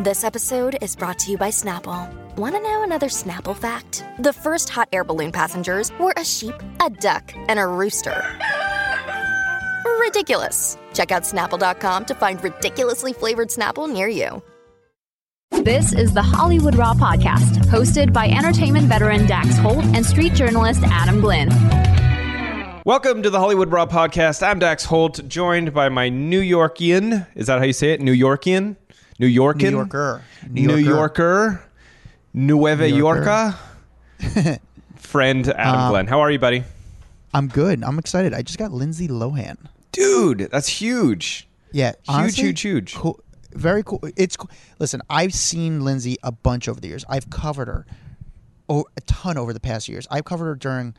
This episode is brought to you by Snapple. Want to know another Snapple fact? The first hot air balloon passengers were a sheep, a duck, and a rooster. Ridiculous. Check out snapple.com to find ridiculously flavored Snapple near you. This is the Hollywood Raw podcast, hosted by entertainment veteran Dax Holt and street journalist Adam Glyn. Welcome to the Hollywood Raw podcast. I'm Dax Holt, joined by my New Yorkian. Is that how you say it? New Yorkian? New Yorker. New Yorker. New Yorker. Nueva. Yorker. Friend Adam Um, Glyn. How are you, buddy? I'm good. I'm excited. I just got Lindsay Lohan. Dude, that's huge. Yeah, Huge, honestly, huge, huge. Cool. Very cool. It's cool. Listen, I've seen Lindsay a bunch over the years. I've covered her oh, a ton over the past years. I've covered her during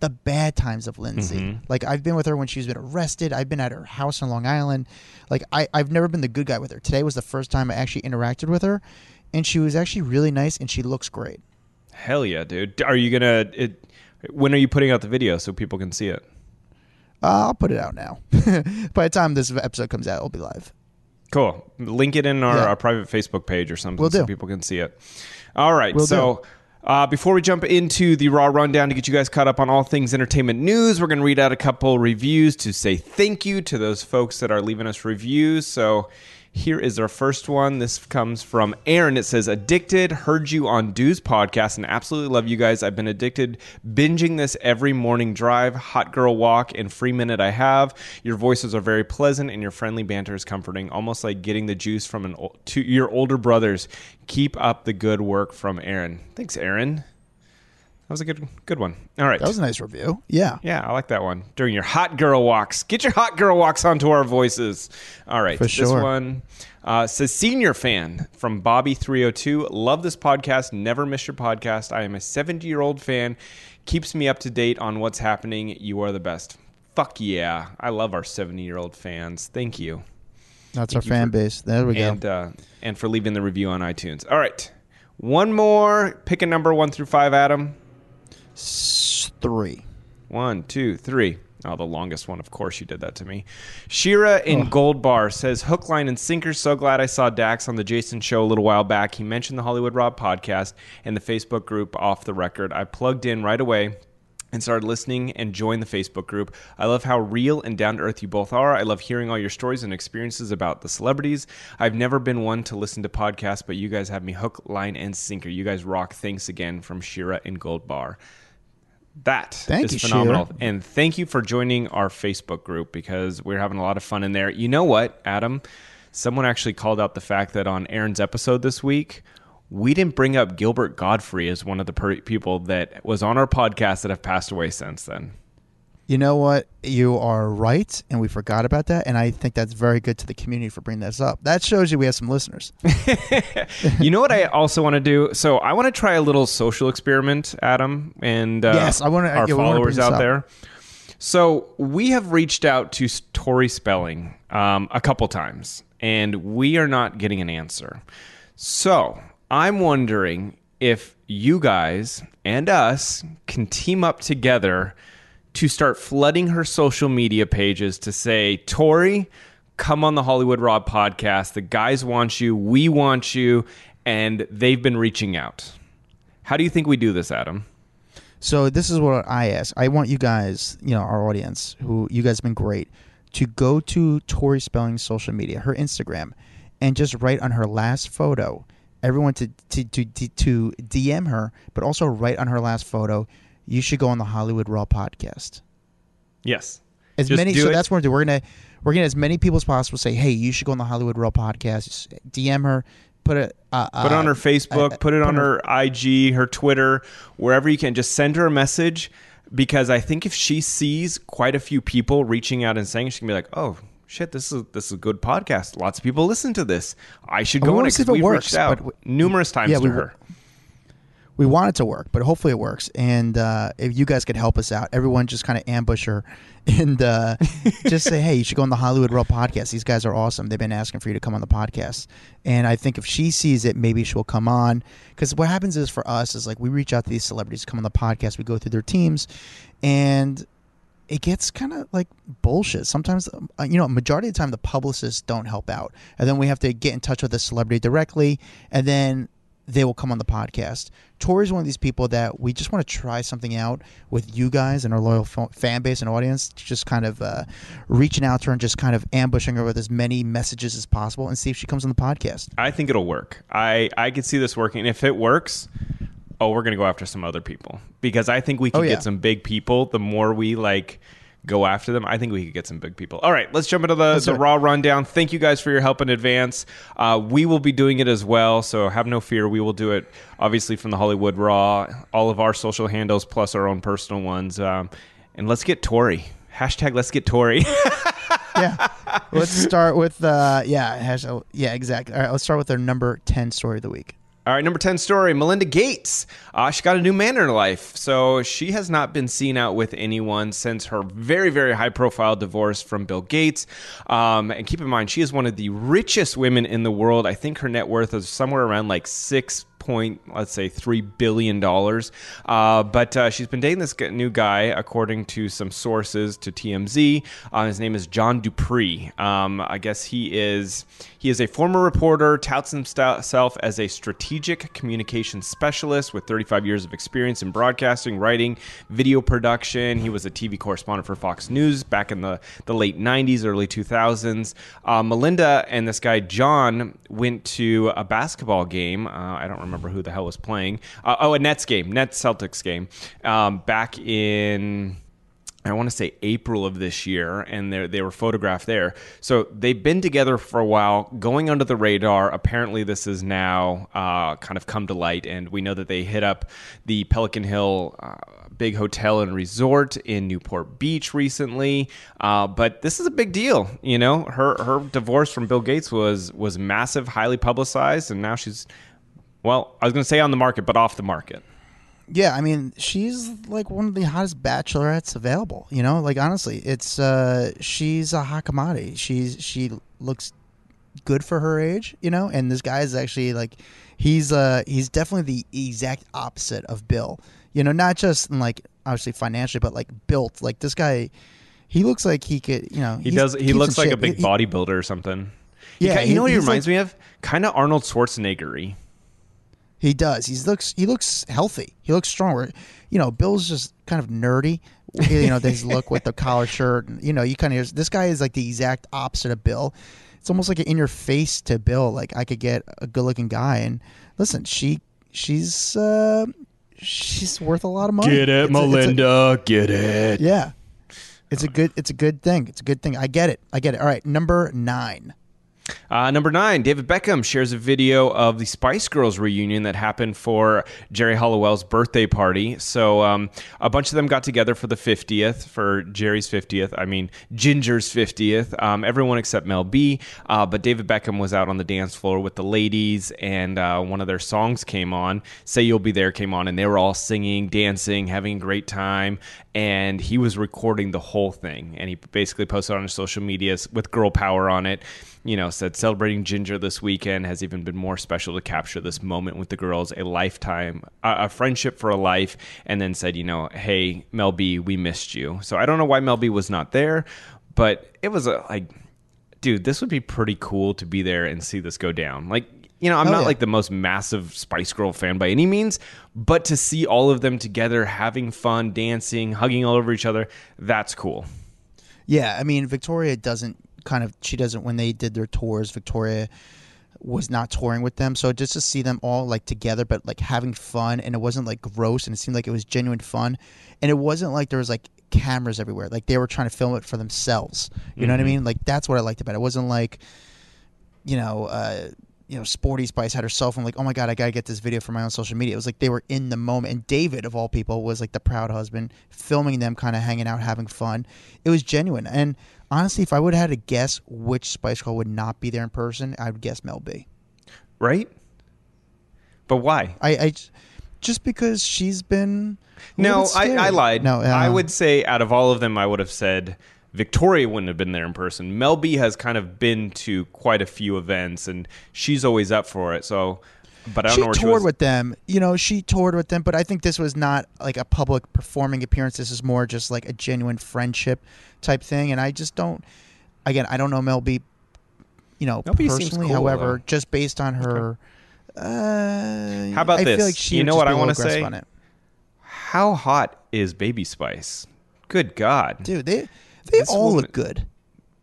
the bad times of Lindsay. Mm-hmm. Like I've been with her when she's been arrested. I've been at her house in Long Island. Like I, I've never been the good guy with her. Today was the first time I actually interacted with her, and she was actually really nice and she looks great. Hell yeah, dude. Are you going to. it? When are you putting out the video so people can see it? Uh, I'll put it out now. By the time this episode comes out, it'll be live. Cool. Link it in our, Yeah. our private Facebook page or something Will so do. people can see it. All right. Will so uh, before we jump into the Raw Rundown to get you guys caught up on all things entertainment news, we're going to read out a couple reviews to say thank you to those folks that are leaving us reviews. So here is our first one. This comes from Aaron. It says, Addicted, heard you on Dude's podcast and absolutely love you guys. I've been addicted, binging this every morning drive, hot girl walk, and free minute I have. Your voices are very pleasant and your friendly banter is comforting, almost like getting the juice from an to your older brothers. Keep up the good work from Aaron. Thanks, Aaron. That was a good good one. All right. That was a nice review. Yeah. Yeah, I like that one. During your hot girl walks, get your hot girl walks onto our voices. All right, For this sure. one uh, says senior fan from Bobby three hundred two. Love this podcast. Never miss your podcast. I am a seventy year old fan. Keeps me up to date on what's happening. You are the best. Fuck yeah! I love our seventy year old fans. Thank you, That's our you fan for- base. There we go. and uh, and for leaving the review on iTunes. All right, one more. Pick a number one through five, Adam. Three. One, two, three. Oh, the longest one. Of course, you did that to me. Shira in Gold Bar says, Hook, line, and sinker. So glad I saw Dax on the Jason show a little while back. He mentioned the Hollywood Raw podcast and the Facebook group Off the Record. I plugged in right away and started listening and joined the Facebook group. I love how real and down to earth you both are. I love hearing all your stories and experiences about the celebrities. I've never been one to listen to podcasts, but you guys have me hook, line, and sinker. You guys rock. Thanks again from Shira in Gold Bar. That is Thank you, phenomenal. And thank you for joining our Facebook group because we're having a lot of fun in there. You know what, Adam? Someone actually called out the fact that on Aaron's episode this week, we didn't bring up Gilbert Gottfried as one of the per- people that was on our podcast that have passed away since then. You know what? You are right, and we forgot about that. And I think that's very good to the community for bringing this up. That shows you we have some listeners. you know what I also want to do? So I want to try a little social experiment, Adam, and uh, Yes, I wanna- our yeah, followers out up. there. So we have reached out to Tori Spelling um, a couple times, and we are not getting an answer. So I'm wondering if you guys and us can team up together to start flooding her social media pages to say, Tori, come on the Hollywood Raw podcast. The guys want you, we want you, and they've been reaching out. How do you think we do this, Adam? So this is what I ask. I want you guys, you know, our audience, who you guys have been great, to go to Tori Spelling's social media, her Instagram, and just write on her last photo. Everyone to to to, to DM her, but also write on her last photo. You should go on the Hollywood Raw podcast. Yes. As Just many. So it. that's what we're doing. We're gonna we're gonna as many people as possible say, hey, you should go on the Hollywood Raw podcast. Just DM her, put it uh, Put it on her Facebook, uh, put it on put her IG, her Twitter, wherever you can. Just send her a message because I think if she sees quite a few people reaching out and saying, she can be like, "Oh shit, this is this is a good podcast. Lots of people listen to this. I should go on it see 'cause if it we've works, reached out we- numerous times Yeah, to we- her." We want it to work, but hopefully it works. And uh, if you guys could help us out, everyone just kind of ambush her and uh, just say, hey, you should go on the Hollywood Raw podcast. These guys are awesome. They've been asking for you to come on the podcast. And I think if she sees it, maybe she'll come on. Because what happens is for us is like we reach out to these celebrities, come on the podcast, we go through their teams, and it gets kind of like bullshit. Sometimes, uh, you know, majority of the time, the publicists don't help out, and then we have to get in touch with the celebrity directly, and then they will come on the podcast. Tori is one of these people that we just want to try something out with you guys and our loyal fan base and audience, just kind of uh, reaching out to her and just kind of ambushing her with as many messages as possible and see if she comes on the podcast. I think it'll work. I I could see this working. If it works, oh, we're gonna go after some other people because I think we can Oh, yeah. get some big people. The more we like go after them, I think we could get some big people. All right, let's jump into the, the raw rundown. Thank you guys for your help in advance. Uh, we will be doing it as well, so have no fear. We will do it obviously from the Hollywood Raw, all of our social handles plus our own personal ones. Um, and let's get Tori. Hashtag let's get Tori. yeah. Let's start with uh yeah, hash, oh, yeah, exactly. All right, let's start with our number 10 story of the week. All right, number 10 story Melinda Gates. Uh, she got a new man in her life. So she has not been seen out with anyone since her very, very high profile divorce from Bill Gates. Um, and keep in mind, she is one of the richest women in the world. I think her net worth is somewhere around like six point let's say three billion dollars. Uh, but uh, she's been dating this new guy according to some sources to TMZ uh, his name is Jon Du Pre. Um, I guess he is he is a former reporter touts himself as a strategic communications specialist with 35 years of experience in broadcasting writing video production. He was a TV correspondent for Fox News back in the, the late 90s early 2000s uh, Melinda and this guy John went to a basketball game. Uh, I don't remember who the hell was playing. Uh, oh, a Nets game, Nets Celtics game, um, back in. I want to say April of this year, and they they were photographed there. So they've been together for a while, going under the radar. Apparently, this is now uh, kind of come to light, and we know that they hit up the Pelican Hill. Uh, big hotel and resort in Newport Beach recently. Uh, but this is a big deal. You know, her her divorce from Bill Gates was was massive, highly publicized, and now she's well, I was going to say on the market, but off the market. Yeah, I mean, she's like one of the hottest bachelorettes available. You know, like honestly, it's uh, she's a hot commodity. She's she looks good for her age. You know, and this guy is actually like, he's uh, he's definitely the exact opposite of Bill. You know, not just in like obviously financially, but like built. Like this guy, he looks like he could. You know, He does. He looks like a big He- bodybuilder or something. Yeah, ki- you know what he reminds like- me of? Kind of Arnold Schwarzenegger. He does. He looks. He looks healthy. He looks stronger. You know, Bill's just kind of nerdy. You know, his look with the collar shirt. And, you know, you kind of. This guy is like the exact opposite of Bill. It's almost like an in your face to Bill. Like I could get a good looking guy. And listen, she she's uh, she's worth a lot of money. It's a- it's a- Get it. yeah. It's a good. It's a good thing. It's a good thing. I get it. I get it. All right, number nine. Uh, number nine, David Beckham shares a video of the Spice Girls reunion that happened for Geri Halliwell's birthday party. So um, a bunch of them got together for the 50th, for Geri's 50th. I mean, Ginger's 50th. Um, everyone except Mel B. Uh, but David Beckham was out on the dance floor with the ladies, and uh, one of their songs came on. Say You'll Be There came on, and they were all singing, dancing, having a great time. And he was recording the whole thing. And he basically posted on his social medias with girl power on it you know, said celebrating Ginger this weekend has even been more special to capture this moment with the girls, a lifetime, a, a friendship for a life, and then said, you know, hey, Mel B, we missed you. So I don't know why Mel B was not there, but it was a, like, dude, this would be pretty cool to be there and see this go down. Like, you know, I'm Oh, not yeah. like the most massive Spice Girl fan by any means, but to see all of them together having fun, dancing, hugging all over each other, that's cool. Yeah, I mean Victoria doesn't kind of she doesn't when they did their tours. Victoria was not touring with them, so just to see them all like together, but like having fun, and it wasn't like gross, and it seemed like it was genuine fun, and it wasn't like there was like cameras everywhere, like they were trying to film it for themselves. You know what I mean? Like that's what I liked about it. It wasn't like, you know. uh you know, Sporty Spice had her cell phone, like, oh my God, I gotta get this video for my own social media. It was like they were in the moment. And David, of all people, was like the proud husband, filming them kind of hanging out, having fun. It was genuine. And honestly, if I would have had to guess which Spice Girl would not be there in person, I would guess Mel B. Right? But why? I, I just because she's been. a No, I, I lied. No, I uh, would say out of all of them, I would have said Victoria wouldn't have been there in person. Mel B has kind of been to quite a few events, and she's always up for it. So But I don't she know where she toured was- with them. You know, she toured with them, but I think this was not like a public performing appearance. This is more just like a genuine friendship type thing. And I just don't. Again, I don't know Mel B. You know, Mel B personally. cool, however, though. just based on her. Uh, How about I this? Feel like she You know what I wanna little say? On it. How hot is Baby Spice? Good God. Dude, they they This all woman- look good.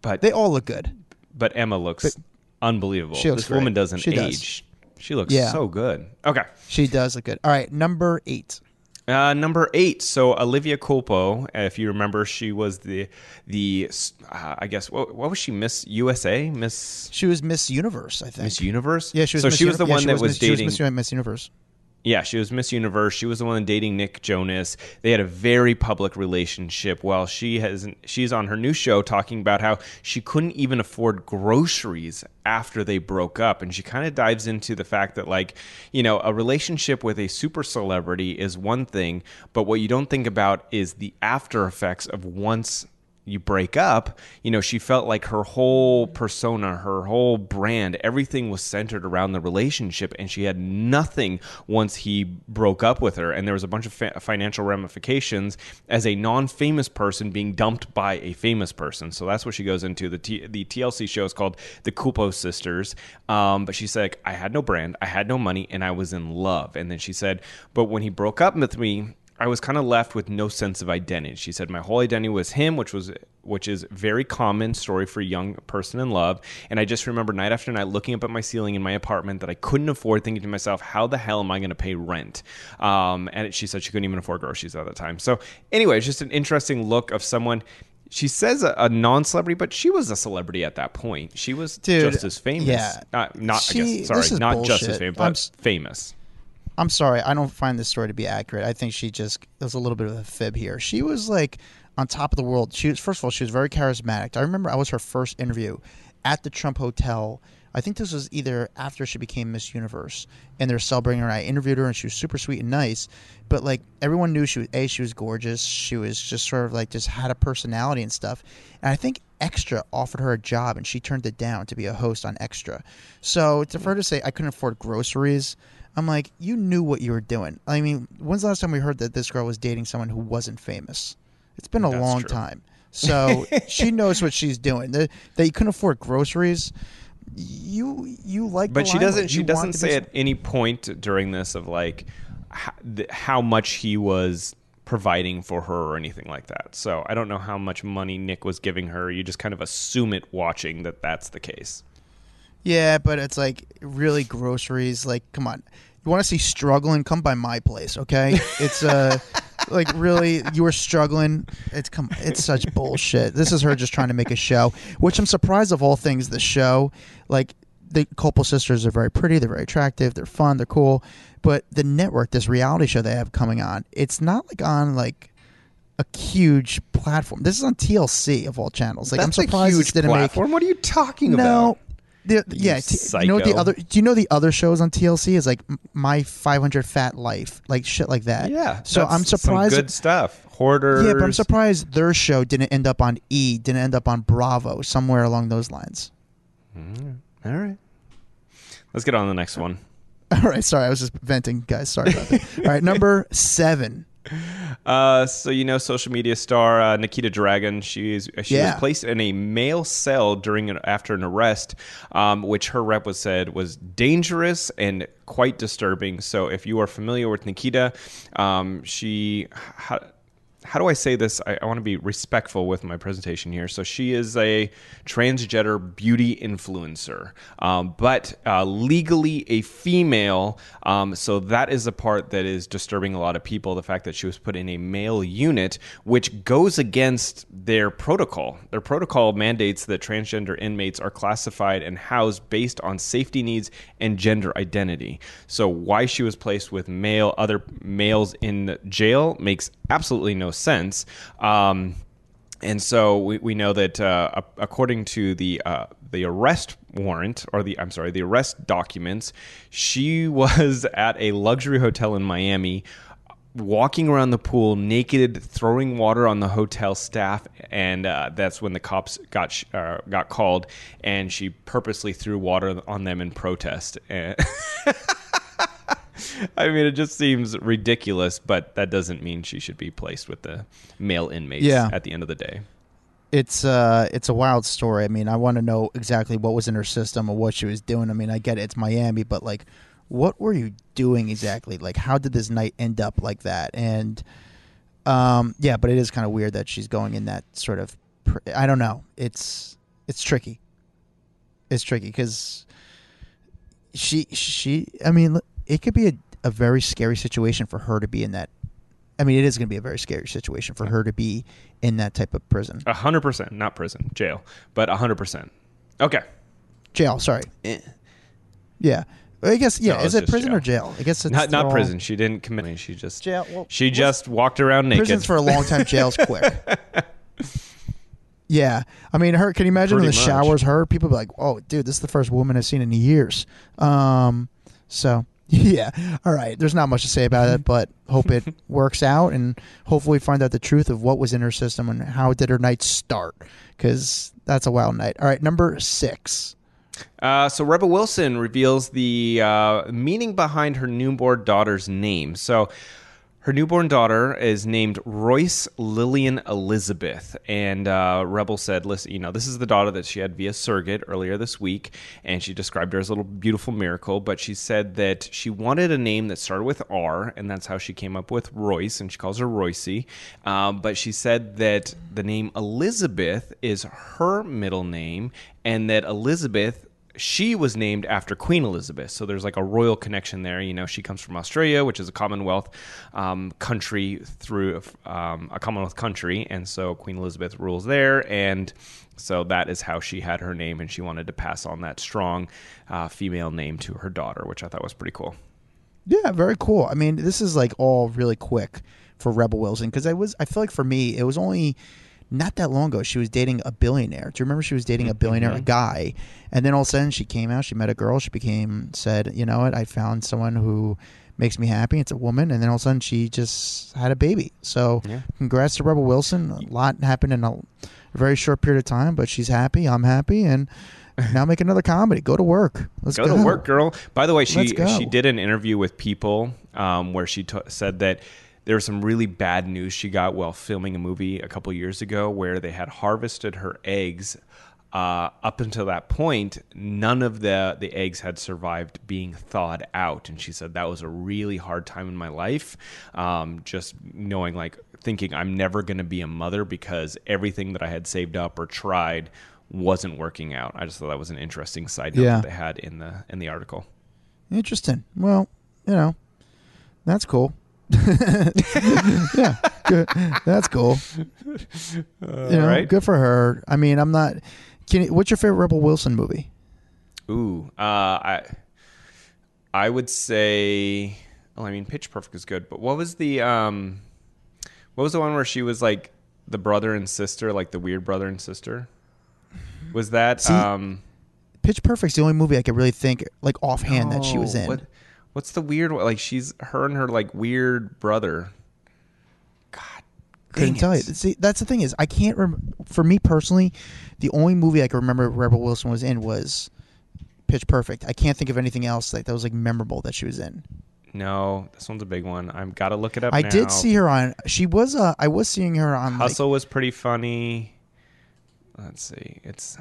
But They all look good. but Emma looks But- unbelievable. She looks this woman doesn't She does. age. She looks Yeah. so good. Okay. She does look good. All right, number eight. Uh, number eight. So Olivia Culpo, if you remember, she was the the uh, I guess what, what was she? Miss USA, Miss She was Miss Universe, I think. Miss Universe. Yeah, she was. So Miss she was Uni- the yeah, one she that was was, Miss, dating. Miss Universe. Yeah, she was Miss Universe. She was the one dating Nick Jonas. They had a very public relationship. While she has, she's on her new show talking about how she couldn't even afford groceries after they broke up, and she kind of dives into the fact that, like, you know, a relationship with a super celebrity is one thing, but what you don't think about is the after effects of once you break up, you know, she felt like her whole persona, her whole brand, everything was centered around the relationship, and she had nothing once he broke up with her. And there was a bunch of fa- financial ramifications as a non-famous person being dumped by a famous person. So that's what she goes into. The T- the TLC show is called The Culpo Sisters. Um, but she said, like, I had no brand, I had no money, and I was in love. And then she said, but when he broke up with me. I was kind of left with no sense of identity. She said my whole identity was him, which was which is very common story for a young person in love. And I just remember night after night looking up at my ceiling in my apartment that I couldn't afford, thinking to myself, how the hell am I going to pay rent? Um, and she said she couldn't even afford groceries at the time. So anyway, it's just an interesting look of someone. She says a, a non-celebrity, but she was a celebrity at that point. She was Dude, just as famous. yeah. Uh, not I guess. Sorry, not just as bullshit. famous, I'm but famous. I'm sorry, I don't find this story to be accurate. I think she just there's a little bit of a fib here. She was like on top of the world. She was first of all, she was very charismatic. I remember I was her first interview at the Trump Hotel. I think this was either after she became Miss Universe, and they're celebrating her. I interviewed her, and she was super sweet and nice. But like everyone knew, she was a she was gorgeous. She was just sort of like just had a personality and stuff. And I think Extra offered her a job, and she turned it down to be a host on Extra. So for her to say I couldn't afford groceries, I'm like, you knew what you were doing. I mean, when's the last time we heard that this girl was dating someone who wasn't famous? It's been a That's long true. time. So she knows what she's doing. That, that you couldn't afford groceries. You you like, but she doesn't she doesn't say at any point during this of like how, th- how much he was providing for her or anything like that so i don't know how much money nick was giving her you just kind of assume it watching that that's the case Yeah, but it's like really groceries. Like, come on, you want to see struggling? Come by my place, okay? It's uh, like really, you were struggling. It's come. It's such bullshit. This is her just trying to make a show, which I'm surprised of all things. The show, like the Culpo sisters, are very pretty. They're very attractive. They're fun. They're cool. But the network, this reality show they have coming on, it's not like on like a huge platform. This is on TLC of all channels. Like, that's I'm surprised a huge didn't make what are you talking no. about The, yeah, You t- you know what the other? Do you know the other shows on TLC is like My 500 Fat Life, like shit like that. yeah So I'm surprised. good stuff hoarders yeah, but I'm surprised their show didn't end up on E, didn't end up on Bravo, somewhere along those lines. Mm, all right let's get on to the next one All right, sorry, I was just venting, guys. Sorry about that. All right, number seven. Uh, so you know, social media star uh, Nikita Dragun. She's she Yeah. was placed in a male cell during an, after an arrest, um, which her rep was said was dangerous and quite disturbing. So if you are familiar with Nikita, um, she. How do I say this? I, I want to be respectful with my presentation here. So she is a transgender beauty influencer, um, but uh, legally a female. Um, so that is the part that is disturbing a lot of people. The fact that she was put in a male unit, which goes against their protocol. Their protocol mandates that transgender inmates are classified and housed based on safety needs and gender identity. So why she was placed with male other males in jail makes absolutely no sense. Um, and so we, we know that uh, according to the uh, the arrest warrant or the I'm sorry the arrest documents, she was at a luxury hotel in Miami. Walking around the pool naked, throwing water on the hotel staff, and uh, that's when the cops got uh, got called, and she purposely threw water on them in protest. And I mean, it just seems ridiculous, but that doesn't mean she should be placed with the male inmates Yeah. at the end of the day. it's uh it's a wild story. I mean, I want to know exactly what was in her system or what she was doing. I mean, I get it, it's Miami, but like what were you doing exactly? Like how did this night end up like that? And um yeah, but it is kind of weird that she's going in that sort of pr- I don't know. It's it's tricky. It's tricky cuz she she I mean, it could be a a very scary situation for her to be in that I mean, it is going to be a very scary situation for her to be in that type of prison. A hundred percent, not prison, jail, but a hundred percent. Okay. jail. Sorry. Yeah. I guess yeah. No, is it prison jail. or jail? I guess it's Not not all- prison. She didn't commit. She just Jail. Well, She what's- just walked around naked. prisons for a long time. Jail's quick. yeah, I mean, her. Can you imagine in the much. showers? Her people be like, "Oh, dude, this is the first woman I've seen in years." Um, so yeah, all right. There's not much to say about it, but hope it works out, and hopefully find out the truth of what was in her system and how did her night start, because that's a wild night. All right, number six. Uh, so Rebel Wilson reveals the uh, meaning behind her newborn daughter's name. So her newborn daughter is named Royce Lillian Elizabeth, and uh, Rebel said, "Listen, you know, this is the daughter that she had via surrogate earlier this week, and she described her as a little beautiful miracle. But she said that she wanted a name that started with R, and that's how she came up with Royce, and she calls her Royce. Um, but she said that the name Elizabeth is her middle name, and that Elizabeth." She was named after Queen Elizabeth. So there's like a royal connection there. You know, she comes from Australia, which is a Commonwealth um, country through um, a Commonwealth country, and so Queen Elizabeth rules there, and so that is how she had her name, and she wanted to pass on that strong uh, female name to her daughter, which I thought was pretty cool. Yeah, very cool. I mean, this is like all really quick for Rebel Wilson because I was I feel like for me it was only not that long ago she was dating a billionaire. Do you remember she was dating a billionaire, a guy, and then all of a sudden she came out, she met a girl, she became said, you know what, I found someone who makes me happy. It's a woman, and then all of a sudden she just had a baby. So Yeah. congrats to Rebel Wilson. A lot happened in a very short period of time, but she's happy. I'm happy, and now make another comedy. Go to work. Let's go, go, to work, girl. By the way, she she did an interview with People um, where she t- said that there was some really bad news she got while filming a movie a couple years ago where they had harvested her eggs. Uh, up until that point, none of the the eggs had survived being thawed out, and she said that was a really hard time in my life. Um, just knowing, like, thinking I'm never going to be a mother because everything that I had saved up or tried wasn't working out. I just thought that was an interesting side note Yeah. that they had in the in the article. Interesting. Well, you know, that's cool. yeah, good. That's cool. you know, right. good for her. I mean, I'm not. Can you, what's your favorite Rebel Wilson movie? Ooh, uh, I I would say. Well, I mean, Pitch Perfect is good, but what was the um, what was the one where she was like the brother and sister, like the weird brother and sister? Was that See, um? Pitch Perfect's the only movie I could really think like offhand that she was in. What, what's the weird one? Like she's her and her like weird brother. God, Couldn't tell you. See, that's the thing is I can't. Rem- for me personally, the only movie I can remember Rebel Wilson was in was Pitch Perfect. I can't think of anything else like that was like memorable that she was in. No, this one's a big one. I've got to look it up. I now. did see her on. She was. Uh, I was seeing her on. Like, Hustle was pretty funny. Let's see. It's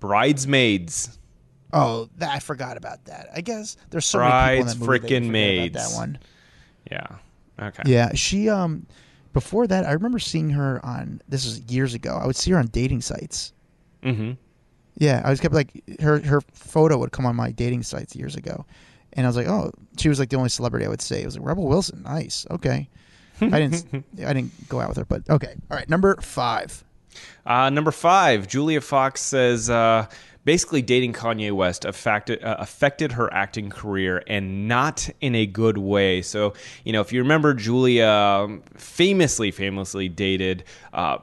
Bridesmaids. Oh, that, I forgot about that. I guess there's so many people in that movie that Frickin' Maids. About that one. Yeah. Okay. Yeah, she um before that I remember seeing her on this is years ago. I would see her on dating sites. Mm-hmm. Yeah, I was kept like her her photo would come on my dating sites years ago. And I was like, "Oh, she was like the only celebrity I would say." It was like Rebel Wilson. Nice. Okay. I didn't I didn't go out with her, but okay. All right, number 5. Uh, number five, Julia Fox says uh, basically dating Kanye West affected uh, affected her acting career and not in a good way. So you know, if you remember, Julia um, famously famously dated. Uh,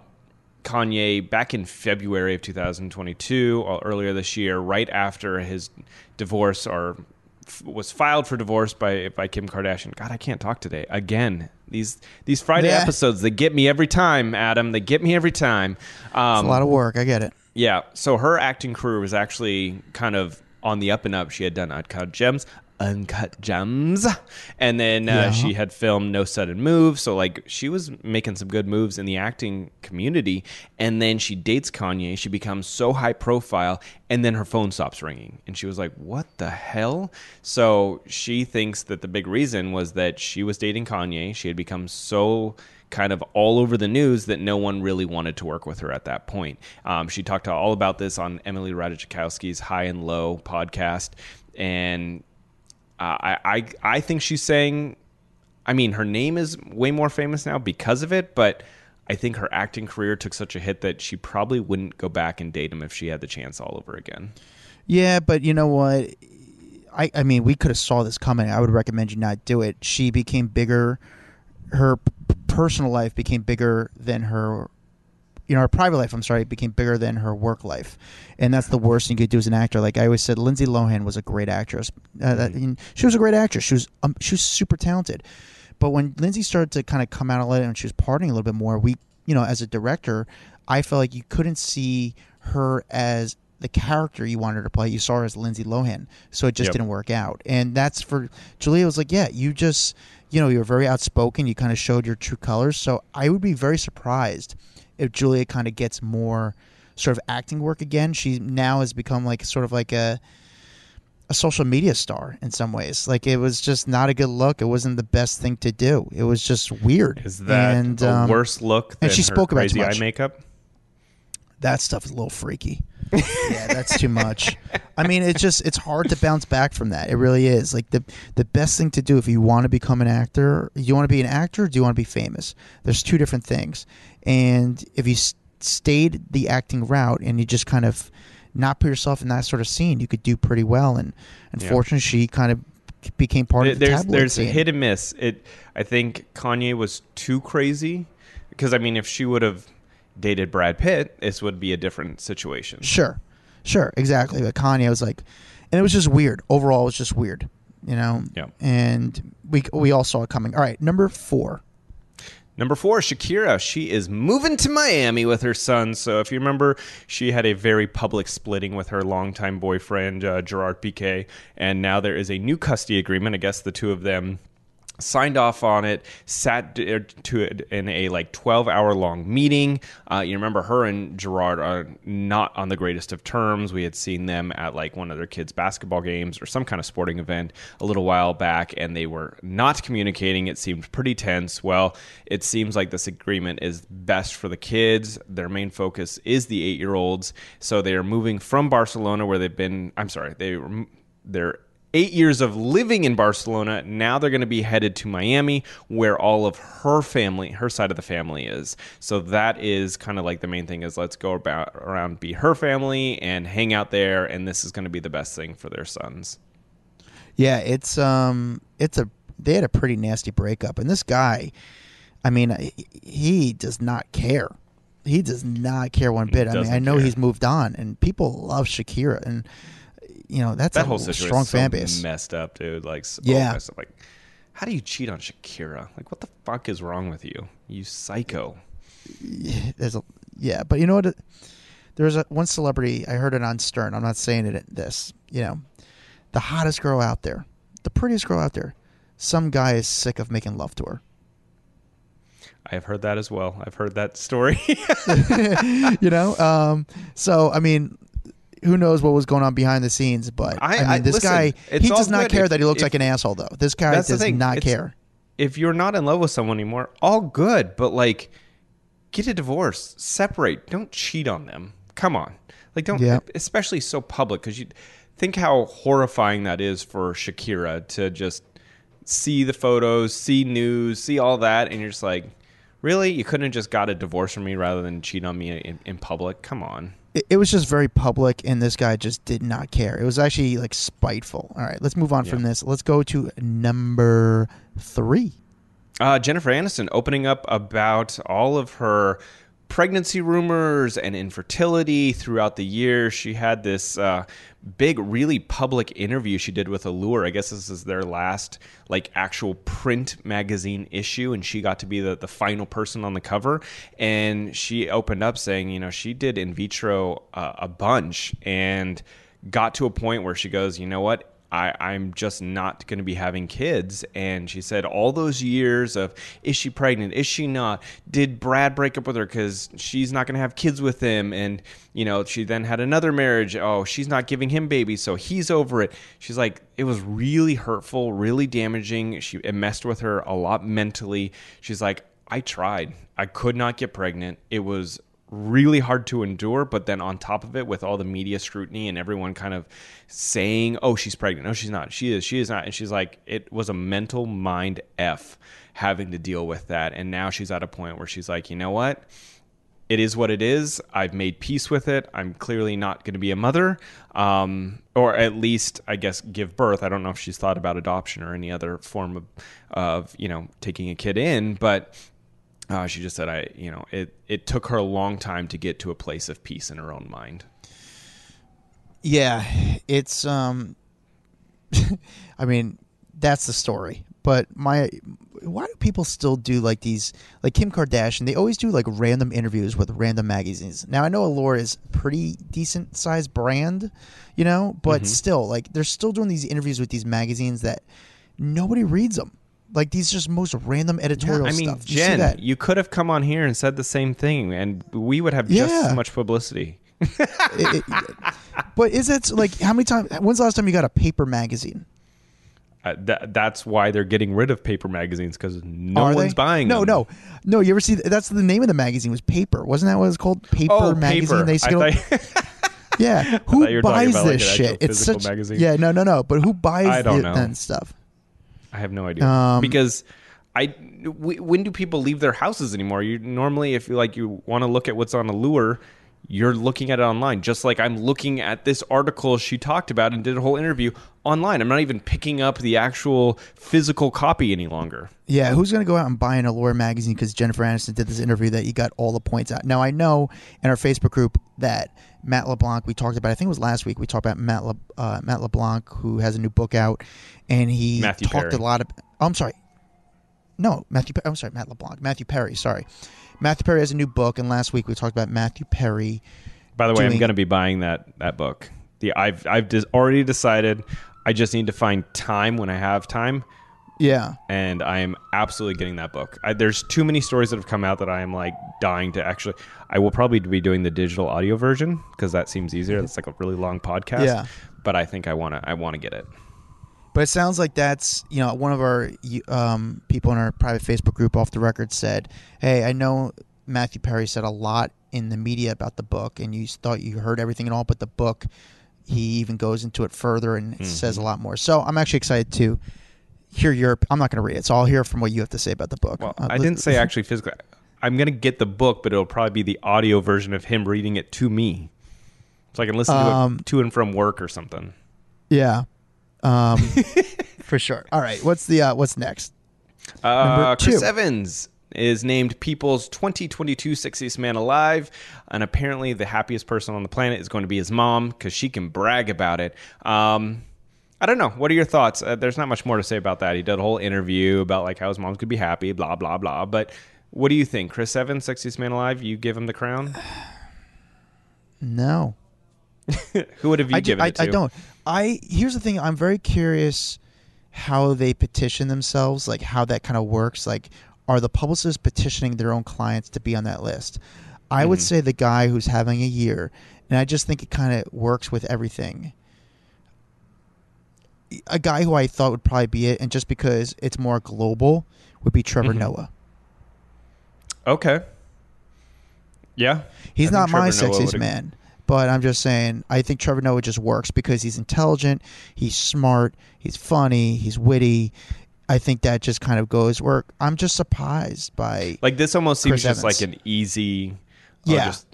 Kanye back in February of 2022 or earlier this year, right after his divorce or f- was filed for divorce by by Kim Kardashian. God, I can't talk today. Again, these these Friday Yeah. episodes they get me every time, Adam. They get me every time. Um, It's a lot of work. I get it. Yeah. So her acting career was actually kind of on the up and up. She had done Uncut Gems, Uncut Gems, and then uh, Yeah. she had filmed No Sudden Move. So like she was making some good moves in the acting community, and then she dates Kanye. She becomes so high profile, and then her phone stops ringing, and she was like, "What the hell?" So she thinks that the big reason was that she was dating Kanye. She had become so kind of all over the news that no one really wanted to work with her at that point. Um, she talked all about this on Emily Ratajkowski's High and Low podcast, and uh, I, I I think she's saying, I mean, her name is way more famous now because of it, but I think her acting career took such a hit that she probably wouldn't go back and date him if she had the chance all over again. Yeah, but you know what? I, I mean, we could have saw this coming. I would recommend you not do it. She became bigger. Her personal life became bigger than her, you know, her private life. I'm sorry, became bigger than her work life, and that's the worst thing you could do as an actor. Like I always said, Lindsay Lohan was a great actress. Uh, that, and she was a great actress. She was um, she was super talented. But when Lindsay started to kind of come out of it and she was partying a little bit more, we, you know, as a director, I felt like you couldn't see her as the character you wanted to play. You saw her as Lindsay Lohan, so it just Yep. didn't work out. And that's for Julia was like, yeah, you just, you know, you were very outspoken. You kind of showed your true colors. So I would be very surprised if Julia kind of gets more sort of acting work again. She now has become like sort of like a a social media star in some ways. Like it was just not a good look. It wasn't the best thing to do. It was just weird. Is that and, um, worse look than and she spoke about crazy eye makeup? That stuff is a little freaky. yeah, that's too much. I mean, it's just it's hard to bounce back from that. It really is. Like the the best thing to do if you want to become an actor, you want to be an actor, or do you want to be famous? There's two different things. And if you s- stayed the acting route and you just kind of not put yourself in that sort of scene, you could do pretty well. And unfortunately, she kind of became part of the there's tabloid there's a hit and miss. It I think Kanye was too crazy because I mean if she would have dated Brad Pitt, this would be a different situation. Sure, sure, exactly. But Kanye was like, and it was just weird. Overall, it was just weird, you know. Yeah. And we we all saw it coming. All right, number four. Number four, Shakira. She is moving to Miami with her son. So if you remember, she had a very public splitting with her longtime boyfriend uh, Gerard Piqué, and now there is a new custody agreement. I guess the two of them signed off on it sat to it in a like 12 hour long meeting. Uh, you remember her and gerard are not on the greatest of terms. We had seen them at like one of their kids basketball games or some kind of sporting event a little while back and they were not communicating. It seemed pretty tense. Well it seems like this agreement is best for the kids. Their main focus is the eight year olds so they are moving from barcelona where they've been i'm sorry they were they're eight years of living in Barcelona. Now they're going to be headed to Miami, where all of her family, her side of the family is. So that is kind of like the main thing is let's go about around, be her family, and hang out there. And this is going to be the best thing for their sons. Yeah, it's um, it's a they had a pretty nasty breakup, and this guy, I mean, he- does not care. He does not care one bit. I mean, I know care. he's moved on, and people love Shakira, and you know that's That a whole situation strong so fan base. messed up, dude. Like, so Yeah. Like, how do you cheat on Shakira? Like, what the fuck is wrong with you? You psycho. there's a yeah, but you know what? There's a one celebrity I heard it on Stern. I'm not saying it. This, you know, the hottest girl out there, the prettiest girl out there. Some guy is sick of making love to her. I have heard that as well. I've heard that story. you know, um, so I mean, who knows what was going on behind the scenes? But I, I- mean, this listen, guy he does not good care if- that he looks if- like an asshole, though. This guy does not It's- care. if you're not in love with someone anymore, all good. But like, get a divorce, separate. Don't cheat on them. Come on, like don't, Yeah. especially so public because you think how horrifying that is for Shakira to just see the photos, see news, see all that, and you're just like, really, you couldn't have just got a divorce from me rather than cheat on me in, in public. Come on. It, it was just very public, and this guy just did not care. It was actually like spiteful. All right, let's move on from this. Let's go to number three. Uh, Jennifer Aniston opening up about all of her pregnancy rumors and infertility throughout the year. She had this uh, big, really public interview she did with Allure. I guess this is their last like actual print magazine issue, and she got to be the, the final person on the cover. And she opened up saying, you know, she did in vitro uh, a bunch and got to a point where she goes, you know what? I, I'm just not going to be having kids. And she said, all those years of, is she pregnant? Is she not? Did Brad break up with her because she's not going to have kids with him? And, you know, she then had another marriage. Oh, she's not giving him babies, so he's over it. She's like, it was really hurtful, really damaging. She, it messed with her a lot mentally. She's like, I tried. I could not get pregnant. It was really hard to endure. But then on top of it, with all the media scrutiny and everyone kind of saying, "Oh, she's pregnant. No, she's not. She is. She is not." And she's like, it was a mental mind f having to deal with that. And now she's at a point where she's like, you know what? It is what it is. I've made peace with it. I'm clearly not going to be a mother, um, or at least, I guess, give birth. I don't know if she's thought about adoption or any other form of, of you know, taking a kid in, but uh, she just said, "I, you know, it it took her a long time to get to a place of peace in her own mind." Yeah, it's um I mean, that's the story. But my why do people still do like these like Kim Kardashian, they always do like random interviews with random magazines. Now I know Allure is pretty decent sized brand, you know, but Mm-hmm. still like they're still doing these interviews with these magazines that nobody reads them. Like these just most random editorial I mean, stuff. You see Jen, that? you could have come on here and said the same thing, and we would have just Yeah. as much publicity. It- it- but is it like how many times when's the last time you got a paper magazine? Uh, that, that's why they're getting rid of paper magazines because no Are one's they? buying no, them. No, no, You ever see? That's the name of the magazine was Paper. Wasn't that what it's called? Paper Oh, magazine. paper. They used to I go- thought- yeah. Who you buys like, this an shit? It's such. magazine. Yeah, no, no, no. But who buys I don't it know. stuff? I have no idea Um, because I w- when do people leave their houses anymore? You normally, if you like, you want to look at what's on Allure, you're looking at it online. Just like I'm looking at this article she talked about and did a whole interview online. I'm not even picking up the actual physical copy any longer. Yeah, who's going to go out and buy an Allure magazine because Jennifer Aniston did this interview that you got all the points out. Now, I know in our Facebook group that Matt LeBlanc, we talked about, I think it was last week, we talked about Matt, Le, uh, Matt LeBlanc, who has a new book out, and he Matthew talked Perry. a lot of. Oh, I'm sorry. No, Matthew. I'm sorry, Matt LeBlanc. Matthew Perry. Sorry, Matthew Perry has a new book, and last week we talked about Matthew Perry. By the way, I'm going to be buying that that book. The I've I've already decided. I just need to find time when I have time, Yeah, and I am absolutely getting that book. I, there's too many stories that have come out that I am like dying to actually. I will probably be doing the digital audio version because that seems easier. It's like a really long podcast. Yeah. But I think I want to. I want to get it. but it sounds like that's you know one of our um, people in our private Facebook group off the record said, "Hey, I know Matthew Perry said a lot in the media about the book, and you thought you heard everything and all, but the book." He even goes into it further and says a lot more. So I'm actually excited to hear your. I'm not going to read it, so I'll hear from what you have to say about the book. Well, Uh, I didn't say actually physically. I'm gonna get the book, but it'll probably be the audio version of him reading it to me, so I can listen to Um, it to and from work or something. Yeah, um, for sure. All right, what's the uh, what's next? Uh, Chris. Evans is named People's 2022 Sexiest Man Alive, and apparently the happiest person on the planet is going to be his mom because she can brag about it. Um, I don't know. What are your thoughts? Uh, there's not much more to say about that. He did a whole interview about like how his mom could be happy, blah blah blah. But what do you think, Chris Evans, Sexiest Man Alive? You give him the crown. No, Who would have you I, given I, it to? I don't. I here's the thing. I'm very curious how they petition themselves. Like how that kind of works. Like, are the publicists petitioning their own clients to be on that list? I Mm-hmm. would say the guy who's having a year, and I just think it kind of works with everything. A guy who I thought would probably be it, and just because it's more global, would be Trevor Mm-hmm. Noah. Okay. Yeah. He's I not my Noah sexiest would've- man, but I'm just saying I think Trevor Noah just works because he's intelligent, he's smart, he's funny, he's witty. I think that just kind of goes work. I'm just surprised by Like this almost seems Chris just Evans. like an easy. oh, Yeah. Just,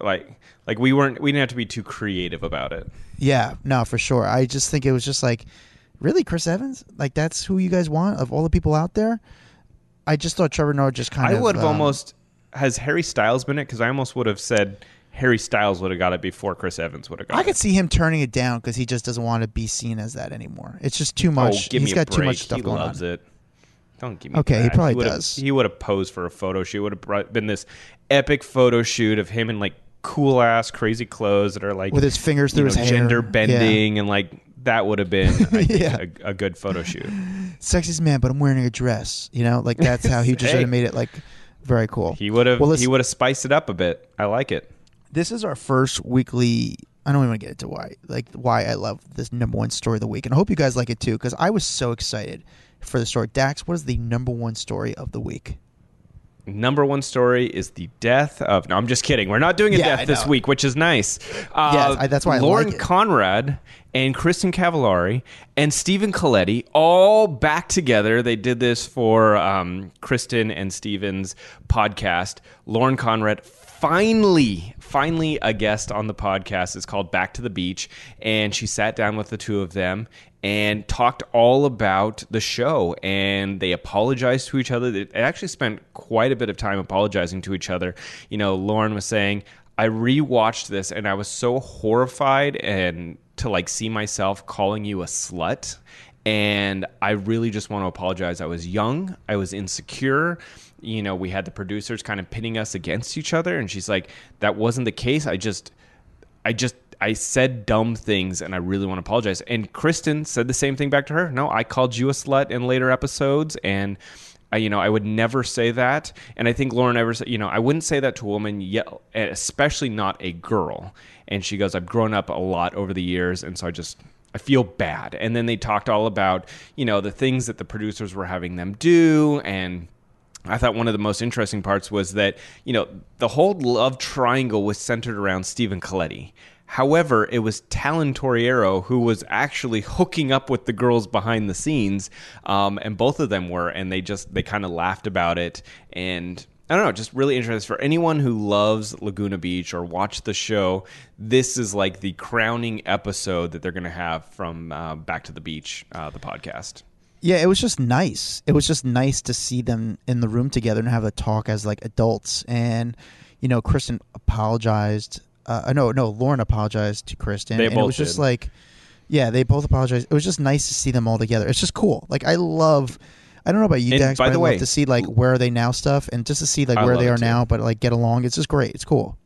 like like we weren't we didn't have to be too creative about it. yeah, no, for sure. I just think it was just like really Chris Evans? Like that's who you guys want of all the people out there? I just thought Trevor Noah just kind I of I would have um, almost has Harry Styles been it because I almost would have said Harry Styles would have got it before Chris Evans would have got I it. I could see him turning it down because he just doesn't want to be seen as that anymore. It's just too much. oh, He's got a too much stuff he going loves on. it. Don't give me. Okay, he that. probably would've- does. He would have posed for a photo shoot. Would have been this epic photo shoot of him in like cool ass crazy clothes that are like With his fingers through know, his hair. gender Yeah. bending and like that would have been think, Yeah. a, a good photo shoot. Sexiest man, but I'm wearing a dress. You know, like that's how he just Hey. would have made it like very cool. He would have Well, he would have spiced it up a bit. I like it. this is our first weekly. I don't even want to get into why, like why I love this number one story of the week, and I hope you guys like it too, because I was so excited for the story. Dax, what is the number one story of the week? Number one story is the death of. No, I'm just kidding. We're not doing a Yeah, death this week, which is nice. Uh, Yes, I- that's why I Lauren like it. Conrad and Kristin Cavallari and Stephen Colletti all back together. They did this for um, Kristin and Stephen's podcast. Lauren Conrad finally, finally a guest on the podcast. It's called Back to the Beach, and she sat down with the two of them and talked all about the show. And they apologized to each other. They actually spent quite a bit of time apologizing to each other. You know lauren was saying i rewatched this and i was so horrified and to like see myself calling you a slut. And i really just want to apologize. I was young. I was insecure you know we had the producers kind of pitting us against each other and she's like that wasn't the case i just I just I said dumb things and I really want to apologize. And Kristin said the same thing back to her. No, I called you a slut in later episodes and I, you know, I would never say that. And I think Lauren ever said, you know, I wouldn't say that to a woman, yet, eh, especially not a girl. And she goes, I've grown up a lot over the years, and so I just I feel bad. And then they talked all about, you know, the things that the producers were having them do and I thought one of the most interesting parts was that, you know, the whole love triangle was centered around Stephen Colletti. However, it was Talan Torriero who was actually hooking up with the girls behind the scenes, um, and both of them were, and they just they kind of laughed about it, and I don't know, just really interesting for anyone who loves Laguna Beach or watched the show. This is like the crowning episode that they're going to have from uh, Back to the Beach, uh, the podcast. Yeah, it was just nice. It was just nice to see them in the room together and have a talk as like adults. And you know, Kristin apologized. Uh, no, no, Lauren apologized to Kristin. They and it both was just like, yeah, they both apologized. It was just nice to see them all together. It's just cool. Like I love. I don't know about you, And Dax, by but the I way- love to see like where are they now stuff, and just to see like I where they are too. now, but like get along. It's just great. It's cool.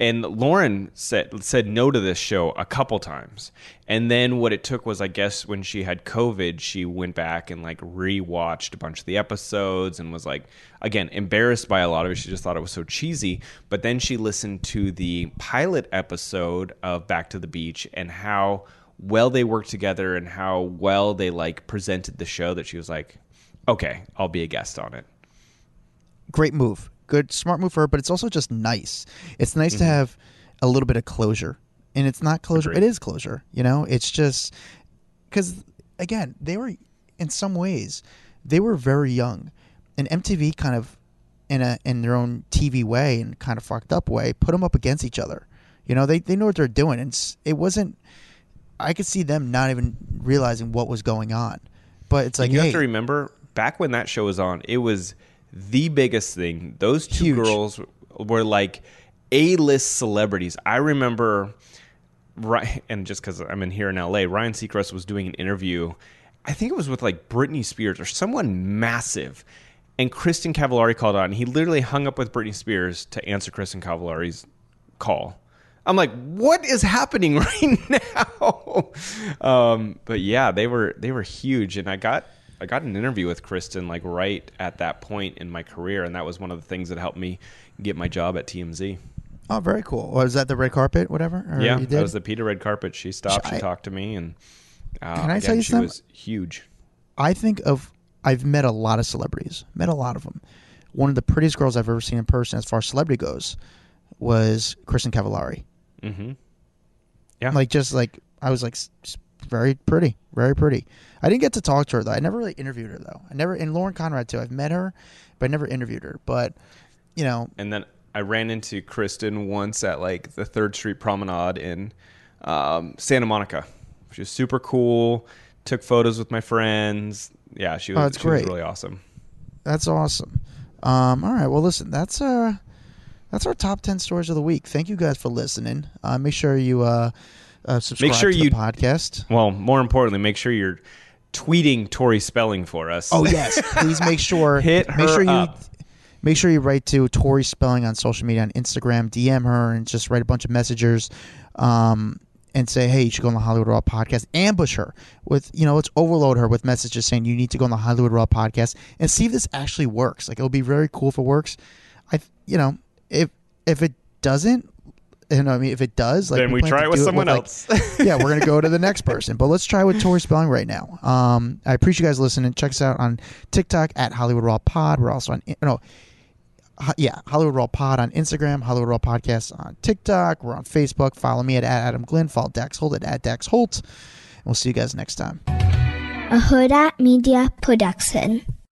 And Lauren said said no to this show a couple times. And then what it took was I guess when she had COVID, she went back and like rewatched a bunch of the episodes and was like again embarrassed by a lot of it. She just thought it was so cheesy. But then she listened to the pilot episode of Back to the Beach and how well they worked together and how well they like presented the show that she was like, Okay, I'll be a guest on it. great move. Good, smart move for her, but it's also just nice. It's nice to mm-hmm. have a little bit of closure. And it's not closure, Agreed. it is closure. You know, it's just because, again, they were, in some ways, they were very young. And MTV kind of, in, a, in their own TV way and kind of fucked up way, put them up against each other. You know, they, they know what they're doing. And it wasn't, I could see them not even realizing what was going on. But it's like, you hey, have to remember back when that show was on, it was the biggest thing. Those two Huge. girls were like A-list celebrities. I remember, right, and just because I'm in here in LA, Ryan Seacrest was doing an interview. I think it was with like Britney Spears or someone massive. And Kristin Cavallari called on. And he literally hung up with Britney Spears to answer Kristin Cavallari's call. I'm like, what is happening right now? um, but yeah, they were they were huge, and I got I got an interview with Kristin like right at that point in my career, and that was one of the things that helped me get my job at TMZ. oh, very cool. Was that the red carpet, whatever? Or yeah, that was the Peter Red Carpet. She stopped, she I- talked to me, and uh, Can I again, tell you she something? was huge. I think of I've met a lot of celebrities, met a lot of them. One of the prettiest girls I've ever seen in person, as far as celebrity goes, was Kristin Cavallari. Mm-hmm. Yeah, Like just like I was like very pretty, very pretty. I didn't get to talk to her though. I never really interviewed her though. I never and Lauren Conrad too. I've met her, but I never interviewed her. But you know, and then I ran into Kristin once at like the Third Street Promenade in um, Santa Monica. She was super cool. Took photos with my friends. Yeah, she was. Oh, that's she was great. really awesome. That's awesome. Um, all right. Well, listen, that's uh, that's our top ten stories of the week. Thank you guys for listening. Uh, make sure you uh, uh subscribe sure to you- the podcast. Well, more importantly, make sure you're tweeting Tori Spelling for us. Oh yes, please make sure Hit her make sure you up. make sure you write to Tori Spelling on social media on Instagram, DM her, and just write a bunch of messages. Um, and say, hey, you should go on the Hollywood Raw podcast. Ambush her with, you know, let's overload her with messages saying you need to go on the Hollywood Raw podcast and see if this actually works. Like it'll be very cool if it works. I, you know, if if it doesn't, you know, I mean, if it does, like Then we plan try it with do someone like- else. yeah, we're gonna go to the next person. But let's try with Tori Spelling right now. Um, I appreciate you guys listening. Check us out on TikTok at Hollywood Raw Pod. We're also on no, Ho- yeah, Hollywood Raw Pod on Instagram, Hollywood Raw Podcast on TikTok. We're on Facebook. Follow me at, at Adam Glyn. Follow Dax Holt at, at Dax Holt. And we'll see you guys next time. a Hurrdat Media Production.